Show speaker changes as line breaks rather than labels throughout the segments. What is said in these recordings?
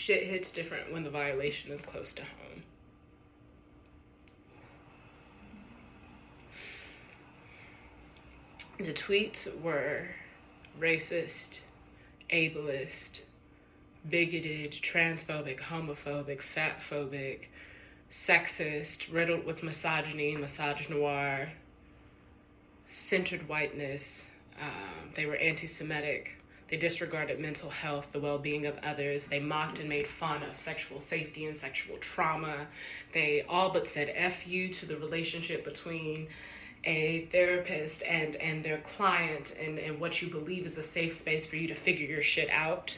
shit hits different when the violation is close to home. The tweets were racist, ableist, bigoted, transphobic, homophobic, fatphobic, sexist, riddled with misogyny, misogynoir, centered whiteness. Um, they were anti Semitic. They disregarded mental health, the well being of others. They mocked and made fun of sexual safety and sexual trauma. They all but said F you to the relationship between a therapist and, and their client and, and what you believe is a safe space for you to figure your shit out.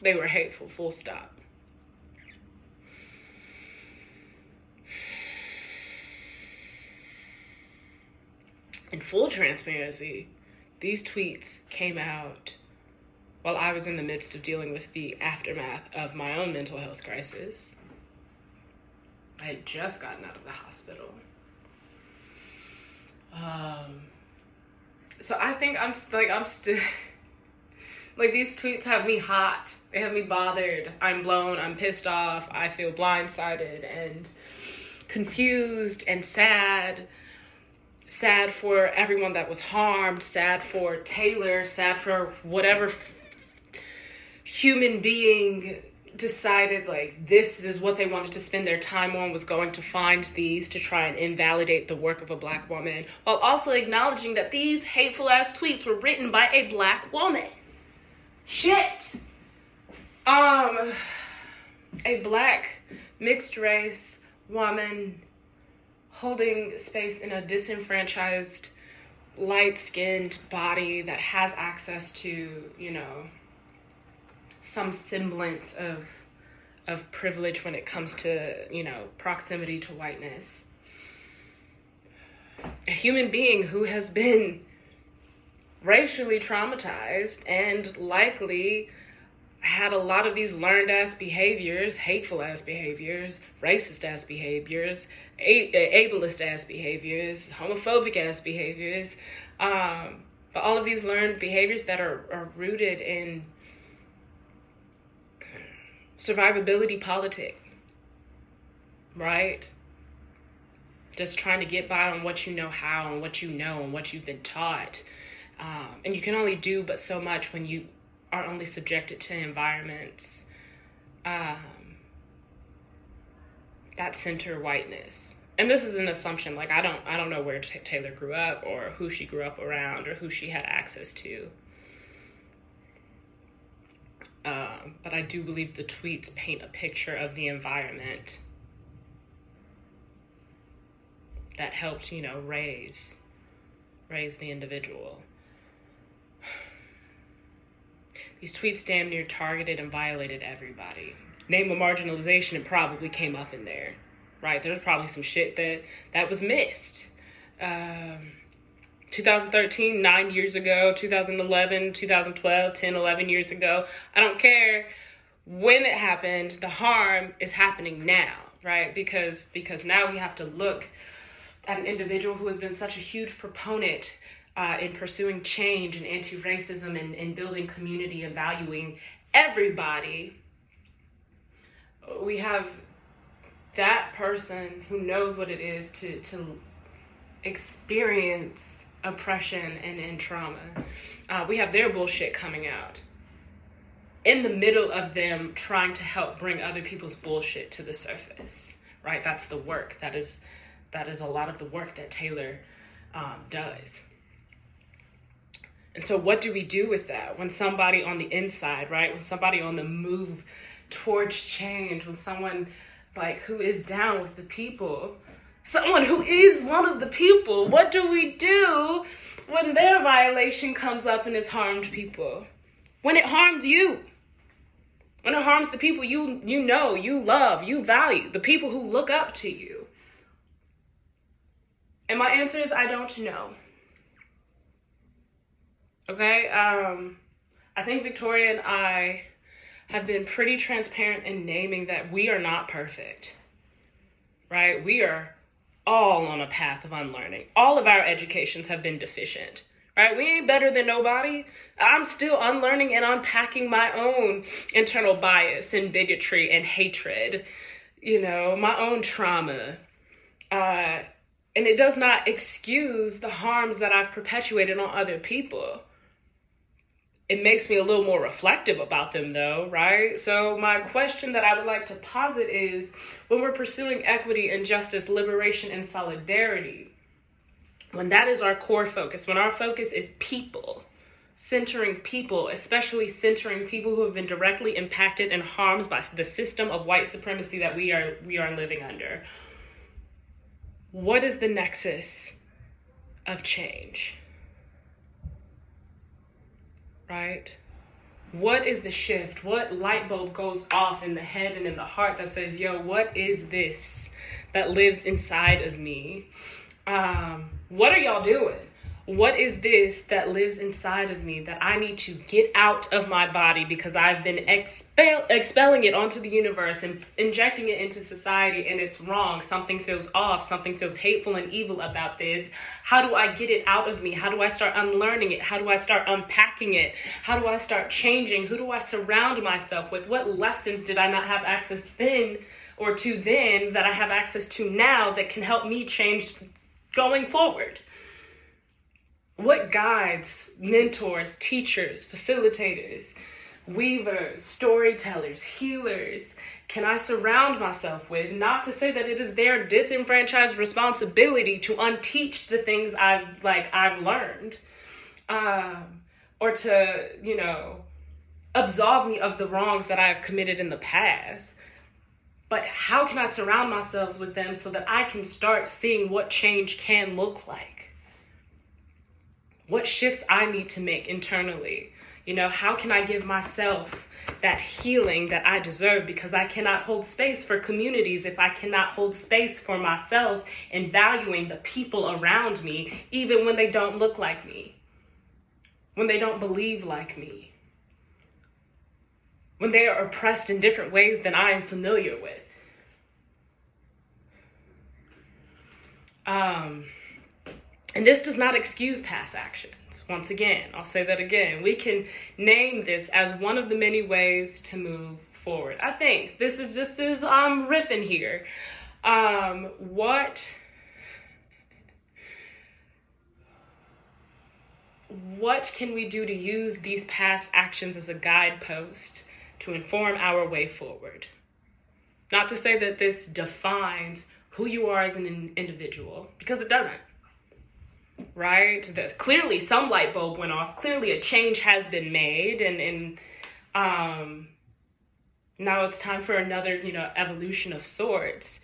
They were hateful, full stop. In full transparency, these tweets came out while I was in the midst of dealing with the aftermath of my own mental health crisis. I had just gotten out of the hospital. Um, so I think I'm st- like I'm still like these tweets have me hot. They have me bothered. I'm blown. I'm pissed off. I feel blindsided and confused and sad sad for everyone that was harmed, sad for Taylor, sad for whatever f- human being decided like this is what they wanted to spend their time on was going to find these to try and invalidate the work of a black woman while also acknowledging that these hateful ass tweets were written by a black woman. Shit. Um a black mixed race woman holding space in a disenfranchised, light skinned body that has access to, you know, some semblance of of privilege when it comes to, you know, proximity to whiteness. A human being who has been racially traumatized and likely had a lot of these learned ass behaviors, hateful ass behaviors, racist ass behaviors, a- ableist ass behaviors, homophobic ass behaviors, um, but all of these learned behaviors that are, are rooted in survivability politic, right? Just trying to get by on what you know how and what you know and what you've been taught. Um, and you can only do but so much when you are only subjected to environments um, that center whiteness. And this is an assumption like i don't i don't know where T- taylor grew up or who she grew up around or who she had access to. Um, but i do believe the tweets paint a picture of the environment that helped you know raise raise the individual these tweets damn near targeted and violated everybody name of marginalization it probably came up in there right? There's probably some shit that that was missed. Um, 2013, nine years ago, 2011, 2012, 10, 11 years ago. I don't care when it happened. The harm is happening now, right? Because because now we have to look at an individual who has been such a huge proponent uh, in pursuing change and anti-racism and, and building community and valuing everybody. We have that person who knows what it is to to experience oppression and, and trauma. Uh, we have their bullshit coming out in the middle of them trying to help bring other people's bullshit to the surface. Right? That's the work. That is that is a lot of the work that Taylor um, does. And so, what do we do with that when somebody on the inside, right? When somebody on the move towards change, when someone like who is down with the people, someone who is one of the people. What do we do when their violation comes up and has harmed people? When it harms you. When it harms the people you you know, you love, you value, the people who look up to you. And my answer is I don't know. Okay? Um I think Victoria and I have been pretty transparent in naming that we are not perfect, right? We are all on a path of unlearning. All of our educations have been deficient, right? We ain't better than nobody. I'm still unlearning and unpacking my own internal bias and bigotry and hatred, you know, my own trauma. Uh, and it does not excuse the harms that I've perpetuated on other people. It makes me a little more reflective about them, though, right? So, my question that I would like to posit is when we're pursuing equity and justice, liberation, and solidarity, when that is our core focus, when our focus is people, centering people, especially centering people who have been directly impacted and harmed by the system of white supremacy that we are we are living under. What is the nexus of change? Right? What is the shift? What light bulb goes off in the head and in the heart that says, yo, what is this that lives inside of me? Um, what are y'all doing? What is this that lives inside of me that I need to get out of my body because I've been expel- expelling it onto the universe and injecting it into society and it's wrong? Something feels off, something feels hateful and evil about this. How do I get it out of me? How do I start unlearning it? How do I start unpacking it? How do I start changing? Who do I surround myself with? What lessons did I not have access then or to then that I have access to now that can help me change going forward? What guides, mentors, teachers, facilitators, weavers, storytellers, healers can I surround myself with? Not to say that it is their disenfranchised responsibility to unteach the things I've like I've learned, um, or to you know absolve me of the wrongs that I have committed in the past. But how can I surround myself with them so that I can start seeing what change can look like? What shifts I need to make internally? You know, how can I give myself that healing that I deserve because I cannot hold space for communities if I cannot hold space for myself and valuing the people around me, even when they don't look like me, when they don't believe like me, when they are oppressed in different ways than I am familiar with. Um, and this does not excuse past actions. Once again, I'll say that again. We can name this as one of the many ways to move forward. I think this is just as I'm riffing here. Um, what what can we do to use these past actions as a guidepost to inform our way forward? Not to say that this defines who you are as an individual, because it doesn't right? That clearly some light bulb went off. Clearly a change has been made, and and um, now it's time for another, you know, evolution of sorts.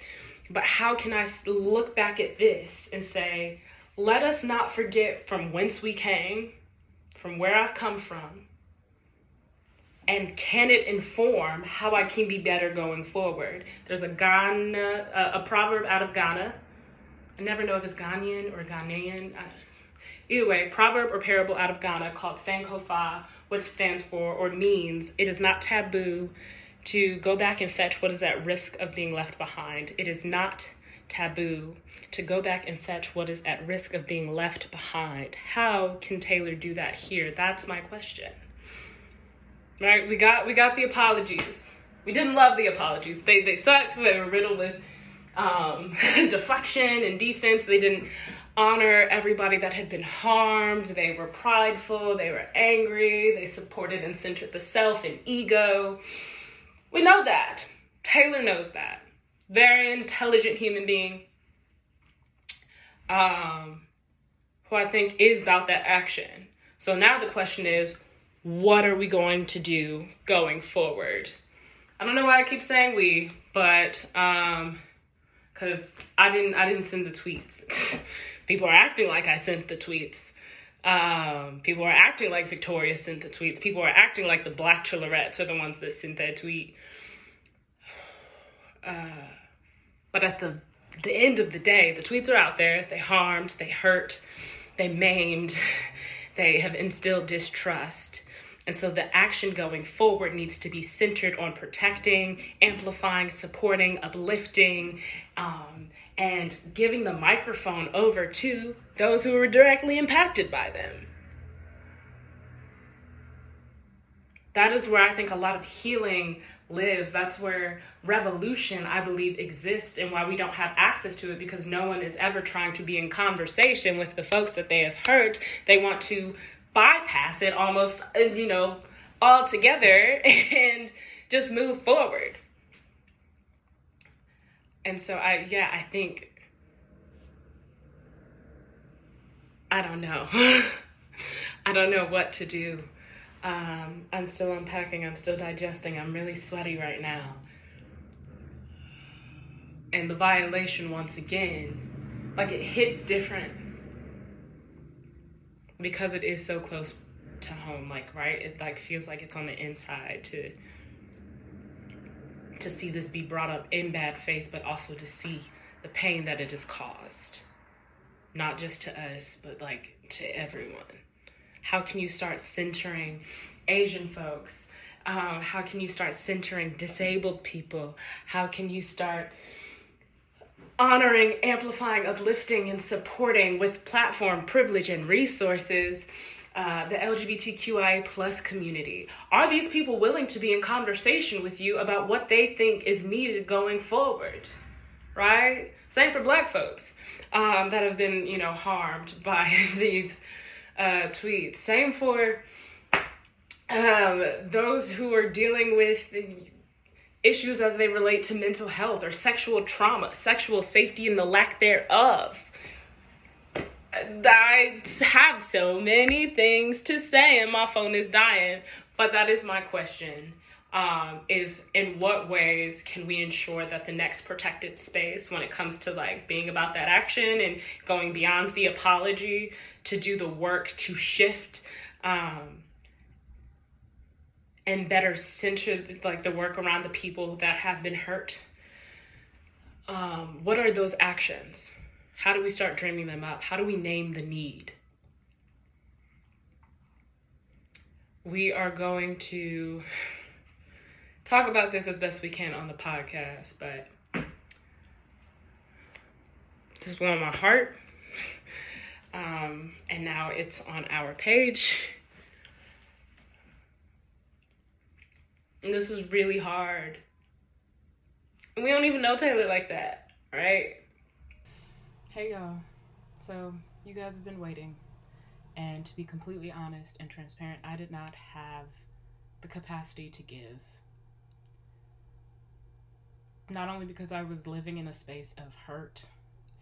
But how can I look back at this and say, let us not forget from whence we came, from where I've come from, and can it inform how I can be better going forward? There's a Ghana, a, a proverb out of Ghana I never know if it's Ghanaian or Ghanaian. Either way, proverb or parable out of Ghana called Sankofa, which stands for or means it is not taboo to go back and fetch what is at risk of being left behind. It is not taboo to go back and fetch what is at risk of being left behind. How can Taylor do that here? That's my question. Right? We got we got the apologies. We didn't love the apologies. They they sucked. They were riddled with um, deflection and defense. They didn't honor everybody that had been harmed. They were prideful. They were angry. They supported and centered the self and ego. We know that. Taylor knows that. Very intelligent human being. Um, who I think is about that action. So now the question is, what are we going to do going forward? I don't know why I keep saying we, but um, because I didn't I didn't send the tweets. people are acting like I sent the tweets. Um, people are acting like Victoria sent the tweets. People are acting like the Blckchelorettes are the ones that sent that tweet. Uh, but at the the end of the day, the tweets are out there. They harmed, they hurt, they maimed, they have instilled distrust. And so the action going forward needs to be centered on protecting, amplifying, supporting, uplifting, um, and giving the microphone over to those who are directly impacted by them.
That is where I think a lot of healing lives. That's where revolution, I believe, exists and why we don't have access to it because no one is ever trying to be in conversation with the folks that they have hurt. They want to bypass it almost, uh, you know, altogether and just move forward. And so I, yeah, I think, I don't know. I don't know what to do. Um, I'm still unpacking, I'm still digesting, I'm really sweaty right now. And the violation, once again, like it hits different because it is so close to home, like, right? It like feels like it's on the inside to to see this be brought up in bad faith, but also to see the pain that it has caused. Not just to us, but like to everyone. How can you start centering Asian folks? Um, how can you start centering disabled people? How can you start honoring, amplifying, uplifting, and supporting with platform, privilege, and resources? Uh, the LGBTQI plus community? Are these people willing to be in conversation with you about what they think is needed going forward? Right? Same for black folks um, that have been, you know, harmed by these uh, tweets. Same for um, those who are dealing with issues as they relate to mental health or sexual trauma, sexual safety, and the lack thereof. I have so many things to say, and my phone is dying. But that is my question: um, is in what ways can we ensure that the next protected space, when it comes to like being about that action and going beyond the apology, to do the work to shift um, and better center like the work around the people that have been hurt. Um, what are those actions? How do we start dreaming them up? How do we name the need? We are going to talk about this as best we can on the podcast but this is one on my heart. Um, and now it's on our page. And this was really hard. And we don't even know Taylor like that, right?
Hey y'all. So, you guys have been waiting. And to be completely honest and transparent, I did not have the capacity to give. Not only because I was living in a space of hurt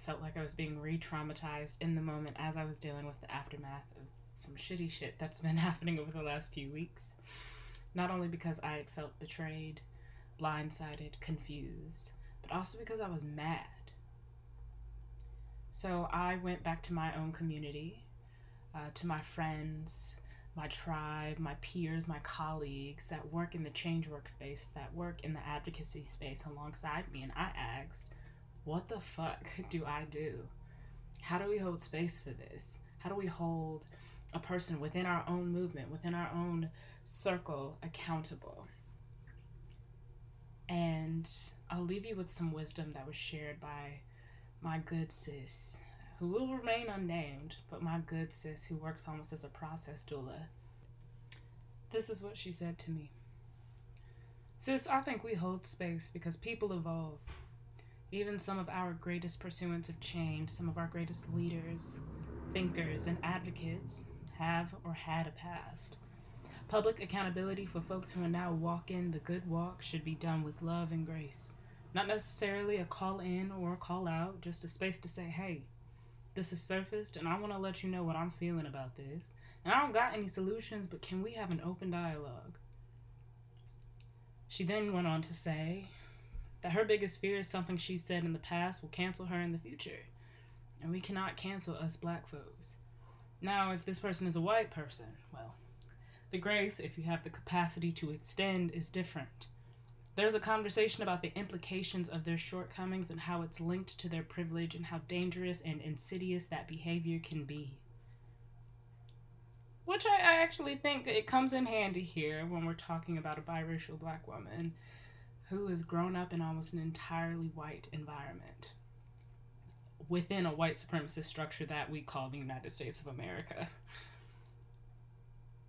felt like I was being re traumatized in the moment as I was dealing with the aftermath of some shitty shit that's been happening over the last few weeks. Not only because I had felt betrayed, blindsided, confused, but also because I was mad. So I went back to my own community, uh, to my friends, my tribe, my peers, my colleagues that work in the change workspace, that work in the advocacy space alongside me, and I asked, what the fuck do I do? How do we hold space for this? How do we hold a person within our own movement, within our own circle, accountable? And I'll leave you with some wisdom that was shared by my good sis, who will remain unnamed, but my good sis who works almost as a process doula. This is what she said to me. Sis, I think we hold space because people evolve. Even some of our greatest pursuants of change, some of our greatest leaders, thinkers, and advocates have or had a past. Public accountability for folks who are now walking the good walk should be done with love and grace. Not necessarily a call in or a call out, just a space to say, hey, this has surfaced and I want to let you know what I'm feeling about this. And I don't got any solutions, but can we have an open dialogue? She then went on to say, that her biggest fear is something she said in the past will cancel her in the future. And we cannot cancel us black folks. Now, if this person is a white person, well, the grace, if you have the capacity to extend, is different. There's a conversation about the implications of their shortcomings and how it's linked to their privilege and how dangerous and insidious that behavior can be. Which I, I actually think it comes in handy here when we're talking about a biracial black woman who has grown up in almost an entirely white environment within a white supremacist structure that we call the United States of America.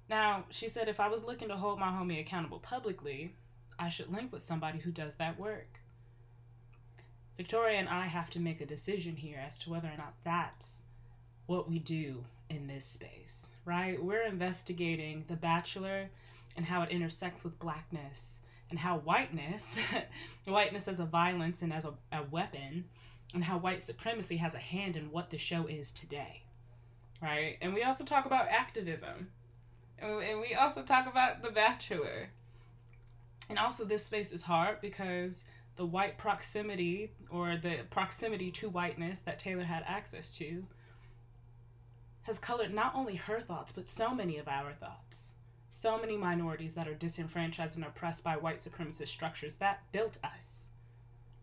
Now, she said if I was looking to hold my homie accountable publicly, I should link with somebody who does that work. Victoria and I have to make a decision here as to whether or not that's what we do in this space, right? We're investigating The Bachelor and how it intersects with blackness and how whiteness, whiteness as a violence and as a, a weapon, and how white supremacy has a hand in what the show is today, right? And we also talk about activism, and we also talk about The Bachelor. And also, this space is hard because the white proximity or the proximity to whiteness that Taylor had access to has colored not only her thoughts, but so many of our thoughts. So many minorities that are disenfranchised and oppressed by white supremacist structures that built us,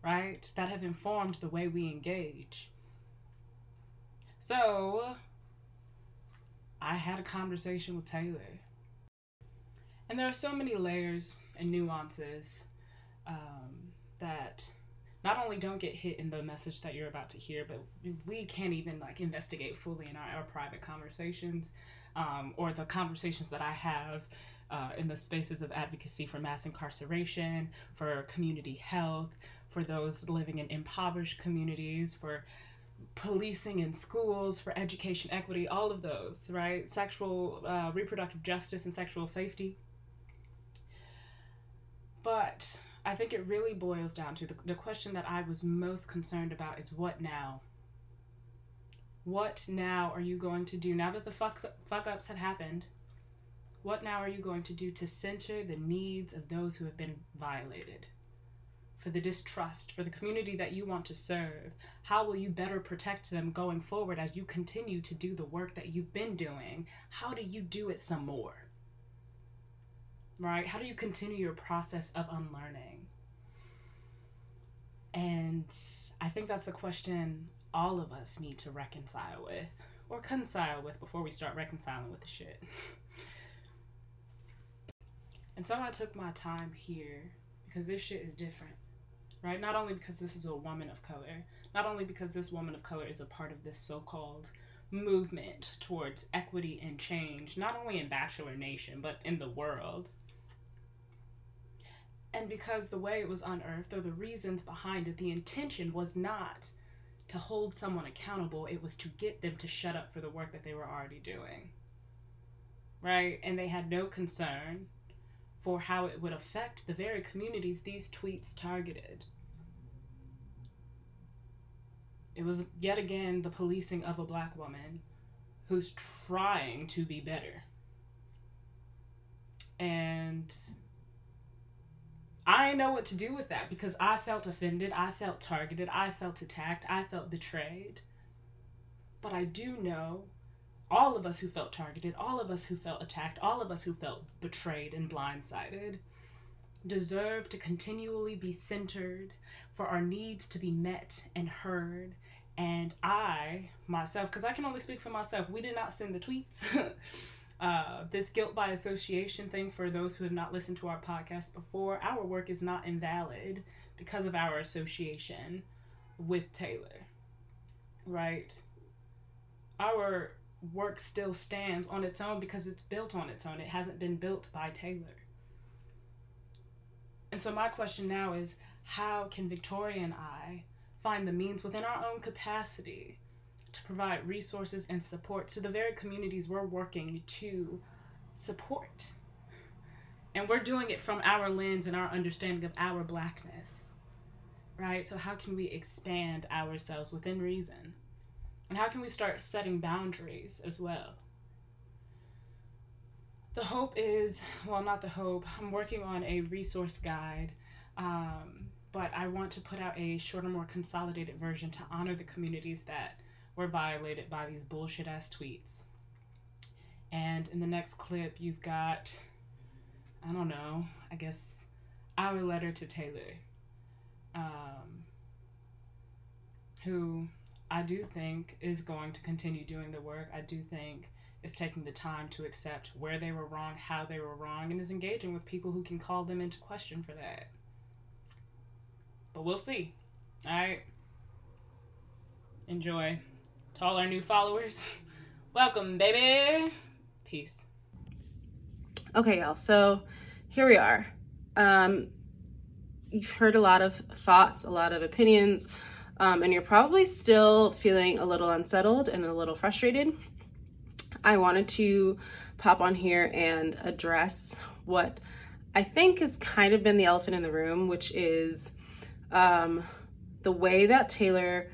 right? That have informed the way we engage. So, I had a conversation with Taylor. And there are so many layers and nuances um, that not only don't get hit in the message that you're about to hear, but we can't even like investigate fully in our, our private conversations um, or the conversations that I have uh, in the spaces of advocacy for mass incarceration, for community health, for those living in impoverished communities, for policing in schools, for education equity, all of those, right? Sexual, uh, reproductive justice, and sexual safety. But I think it really boils down to the, the question that I was most concerned about is what now? What now are you going to do now that the fuck, fuck ups have happened? What now are you going to do to center the needs of those who have been violated? For the distrust, for the community that you want to serve? How will you better protect them going forward as you continue to do the work that you've been doing? How do you do it some more? right? How do you continue your process of unlearning? And I think that's a question all of us need to reconcile with or reconcile with before we start reconciling with the shit. and so I took my time here because this shit is different, right? Not only because this is a woman of color, not only because this woman of color is a part of this so called movement towards equity and change, not only in Bachelor Nation, but in the world and because the way it was unearthed or the reasons behind it, the intention was not to hold someone accountable, it was to get them to shut up for the work that they were already doing. Right? And they had no concern for how it would affect the very communities these tweets targeted. It was yet again the policing of a black woman who's trying to be better. And I know what to do with that because I felt offended, I felt targeted, I felt attacked, I felt betrayed. But I do know all of us who felt targeted, all of us who felt attacked, all of us who felt betrayed and blindsided deserve to continually be centered, for our needs to be met and heard. And I, myself, because I can only speak for myself, we did not send the tweets. uh, this guilt by association thing for those who have not listened to our podcast before our work is not invalid because of our association with taylor right our work still stands on its own because it's built on its own it hasn't been built by taylor and so my question now is how can victoria and i find the means within our own capacity to provide resources and support to the very communities we're working to support. And we're doing it from our lens and our understanding of our blackness, right? So, how can we expand ourselves within reason? And how can we start setting boundaries as well? The hope is well, not the hope. I'm working on a resource guide, um, but I want to put out a shorter, more consolidated version to honor the communities that were violated by these bullshit ass tweets. And in the next clip, you've got, I don't know, I guess, our letter to Taylor, um, who I do think is going to continue doing the work. I do think is taking the time to accept where they were wrong, how they were wrong, and is engaging with people who can call them into question for that. But we'll see. All right. Enjoy to all our new followers. Welcome, baby. Peace.
Okay, y'all. So here we are. Um, you've heard a lot of thoughts, a lot of opinions, um, and you're probably still feeling a little unsettled and a little frustrated. I wanted to pop on here and address what I think has kind of been the elephant in the room, which is um, the way that Taylor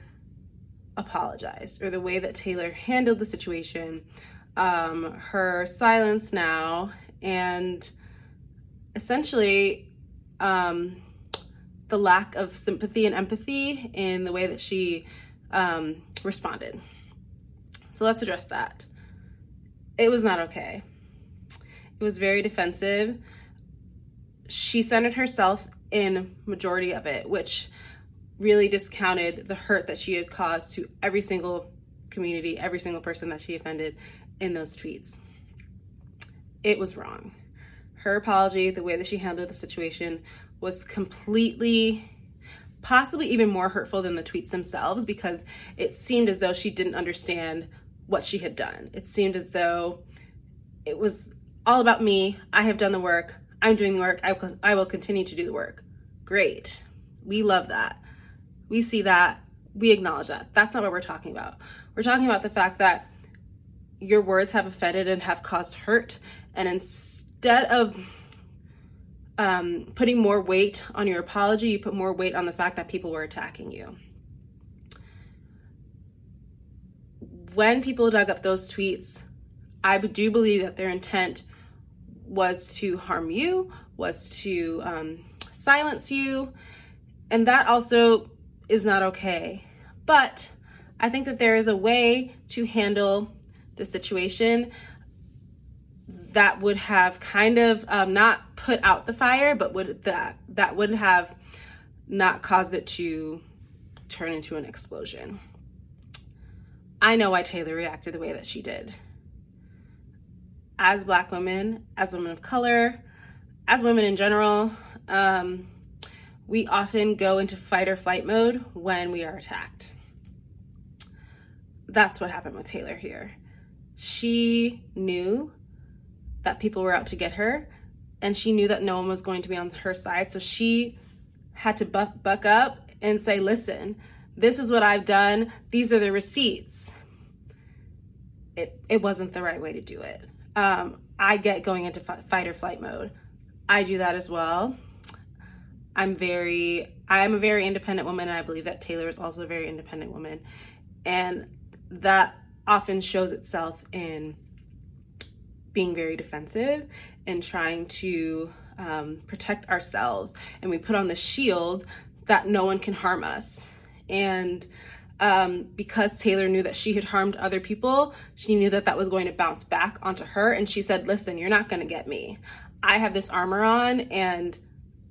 apologized or the way that Taylor handled the situation, um, her silence now, and essentially um, the lack of sympathy and empathy in the way that she um, responded. So let's address that. It was not okay. It was very defensive. She centered herself in majority of it, which really discounted the hurt that she had caused to every single community, every single person that she offended in those tweets. It was wrong. Her apology, the way that she handled the situation, was completely, possibly even more hurtful than the tweets themselves because it seemed as though she didn't understand what she had done. It seemed as though it was all about me. I have done the work. I'm doing the work. I I will continue to do the work. Great. We love that. We see that. We acknowledge that. That's not what we're talking about. We're talking about the fact that your words have offended and have caused hurt. And instead of um, putting more weight on your apology, you put more weight on the fact that people were attacking you. When people dug up those tweets, I do believe that their intent was to harm you, was to um, silence you, and that also is not okay. But I think that there is a way to handle the situation that would have kind of um, not put out the fire, but would that that would have not caused it to turn into an explosion. I know why Taylor reacted the way that she did. As Black women, as women of color, as women in general, um, we often go into fight or flight mode when we are attacked. That's what happened with Taylor here. She knew that people were out to get her, and she knew that no one was going to be on her side. So she had to buck, buck up and say, Listen, this is what I've done, these are the receipts. It, it wasn't the right way to do it. Um, I get going into fight or flight mode. I do that as well. I'm very, I am a very independent woman, and I believe that Taylor is also a very independent woman. And that often shows itself in being very defensive and trying to um, protect ourselves. And we put on the shield that no one can harm us. And um, because Taylor knew that she had harmed other people, she knew that that was going to bounce back onto her. And she said, Listen, you're not going to get me. I have this armor on, and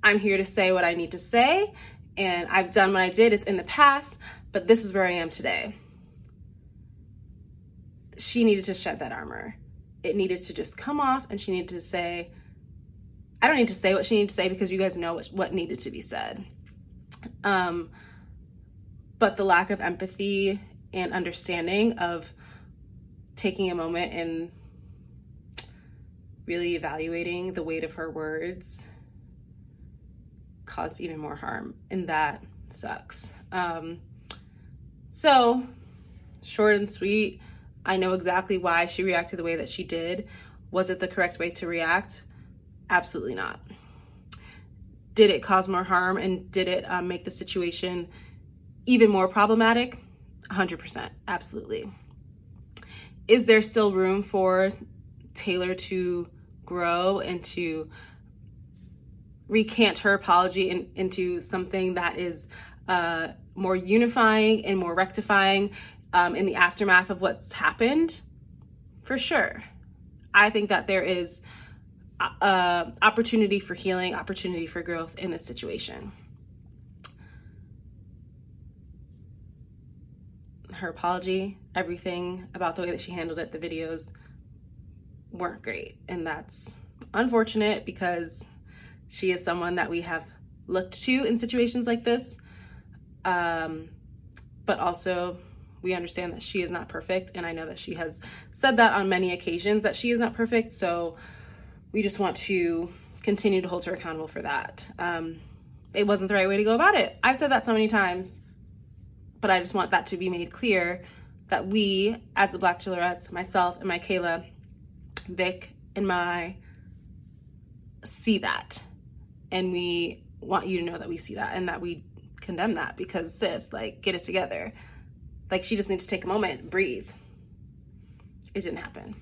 I'm here to say what I need to say, and I've done what I did. It's in the past, but this is where I am today. She needed to shed that armor. It needed to just come off, and she needed to say, I don't need to say what she needed to say because you guys know what, what needed to be said. Um, but the lack of empathy and understanding of taking a moment and really evaluating the weight of her words caused even more harm, and that sucks. Um, so, short and sweet, I know exactly why she reacted the way that she did. Was it the correct way to react? Absolutely not. Did it cause more harm and did it um, make the situation even more problematic? 100%. Absolutely. Is there still room for Taylor to grow and to recant her apology in, into something that is uh, more unifying and more rectifying um, in the aftermath of what's happened, for sure. I think that there is uh, opportunity for healing, opportunity for growth in this situation. Her apology, everything about the way that she handled it, the videos weren't great. And that's unfortunate because she is someone that we have looked to in situations like this. Um, but also, we understand that she is not perfect. And I know that she has said that on many occasions that she is not perfect. So we just want to continue to hold her accountable for that. Um, it wasn't the right way to go about it. I've said that so many times, but I just want that to be made clear that we, as the Blckchelorettes, myself and Mikayla, Vic and Mi, see that. And we want you to know that we see that and that we condemn that because, sis, like, get it together. Like, she just needs to take a moment, breathe. It didn't happen.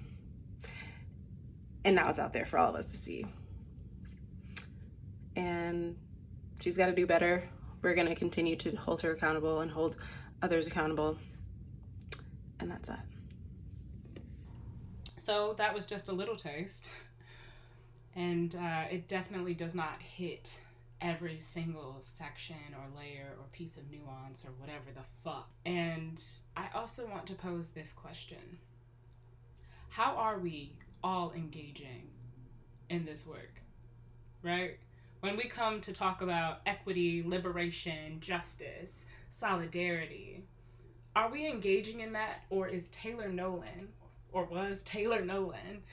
And now it's out there for all of us to see. And she's got to do better. We're going to continue to hold her accountable and hold others accountable. And that's that.
So that was just a little taste. And uh, it definitely does not hit every single section or layer or piece of nuance or whatever the fuck. And I also want to pose this question How are we all engaging in this work? Right? When we come to talk about equity, liberation, justice, solidarity, are we engaging in that or is Taylor Nolan or was Taylor Nolan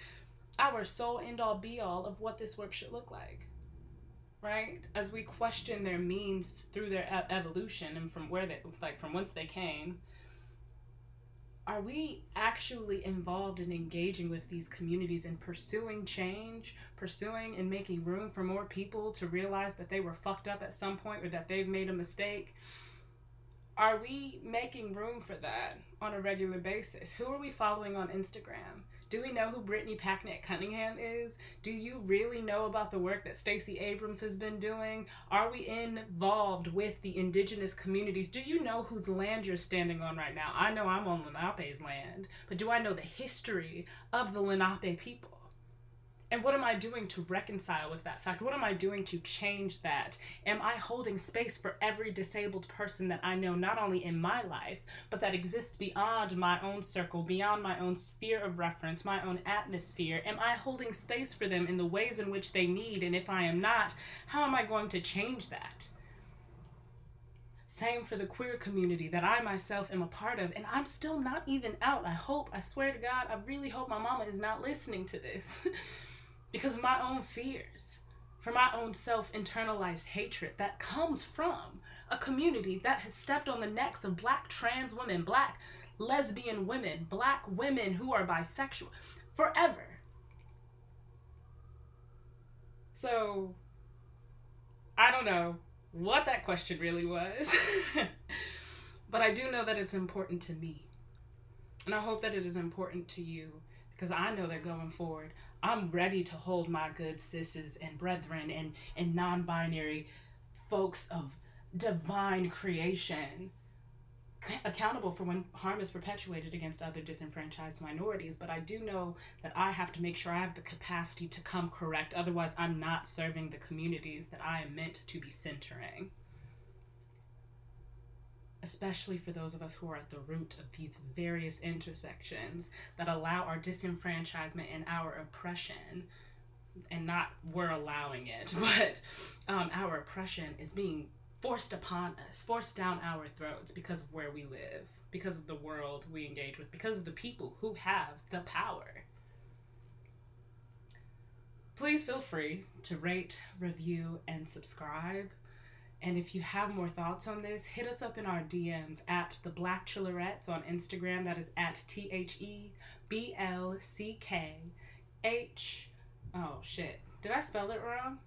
our sole end all be all of what this work should look like? Right? As we question their means through their evolution and from where they like from whence they came, are we actually involved in engaging with these communities and pursuing change, pursuing and making room for more people to realize that they were fucked up at some point or that they've made a mistake? Are we making room for that on a regular basis? Who are we following on Instagram? Do we know who Brittany Packnett Cunningham is? Do you really know about the work that Stacey Abrams has been doing? Are we involved with the indigenous communities? Do you know whose land you're standing on right now? I know I'm on Lenape's land, but do I know the history of the Lenape people? And what am I doing to reconcile with that fact? What am I doing to change that? Am I holding space for every disabled person that I know, not only in my life, but that exists beyond my own circle, beyond my own sphere of reference, my own atmosphere? Am I holding space for them in the ways in which they need? And if I am not, how am I going to change that? Same for the queer community that I myself am a part of, and I'm still not even out. I hope, I swear to God, I really hope my mama is not listening to this. because my own fears, for my own self internalized hatred that comes from a community that has stepped on the necks of black trans women, black lesbian women, black women who are bisexual forever. So, I don't know what that question really was, but I do know that it's important to me. And I hope that it is important to you because I know they're going forward, I'm ready to hold my good sisters and brethren and, and non binary folks of divine creation accountable for when harm is perpetuated against other disenfranchised minorities. But I do know that I have to make sure I have the capacity to come correct. Otherwise, I'm not serving the communities that I am meant to be centering especially for those of us who are at the root of these various intersections that allow our disenfranchisement and our oppression and not we're allowing it but um, our oppression is being forced upon us forced down our throats because of where we live because of the world we engage with because of the people who have the power. Please feel free to rate review and subscribe and if you have more thoughts on this, hit us up in our DMs at the Blckchelorettes on Instagram. That is at T H E B L C K H. Oh shit. Did I spell it wrong?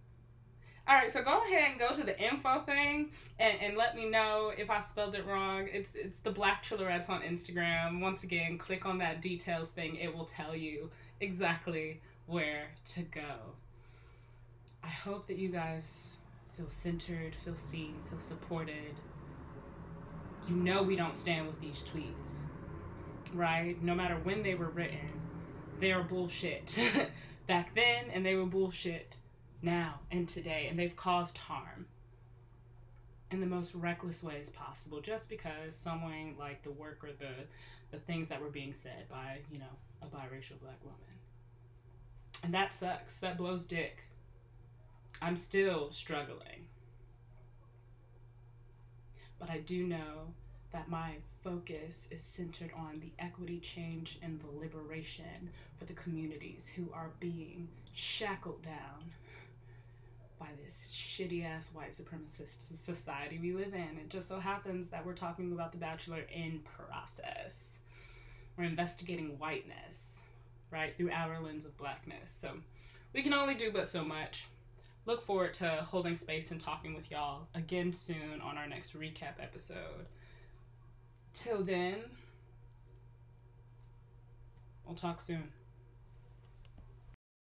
All right, so go ahead and go to the info thing and, and let me know if I spelled it wrong. It's it's the Blckchelorettes on Instagram. Once again, click on that details thing. It will tell you exactly where to go. I hope that you guys feel centered, feel seen, feel supported. You know we don't stand with these tweets, right? No matter when they were written, they are bullshit back then, and they were bullshit now and today, and they've caused harm in the most reckless ways possible just because someone like the work or the the things that were being said by you know a biracial black woman and that sucks that blows dick I'm still struggling. But I do know that my focus is centered on the equity, change, and the liberation for the communities who are being shackled down by this shitty ass white supremacist society we live in. It just so happens that we're talking about The Bachelor in process. We're investigating whiteness, right, through our lens of blackness. So we can only do but so much. Look forward to holding space and talking with y'all again soon on our next recap episode. Till then, we'll talk soon.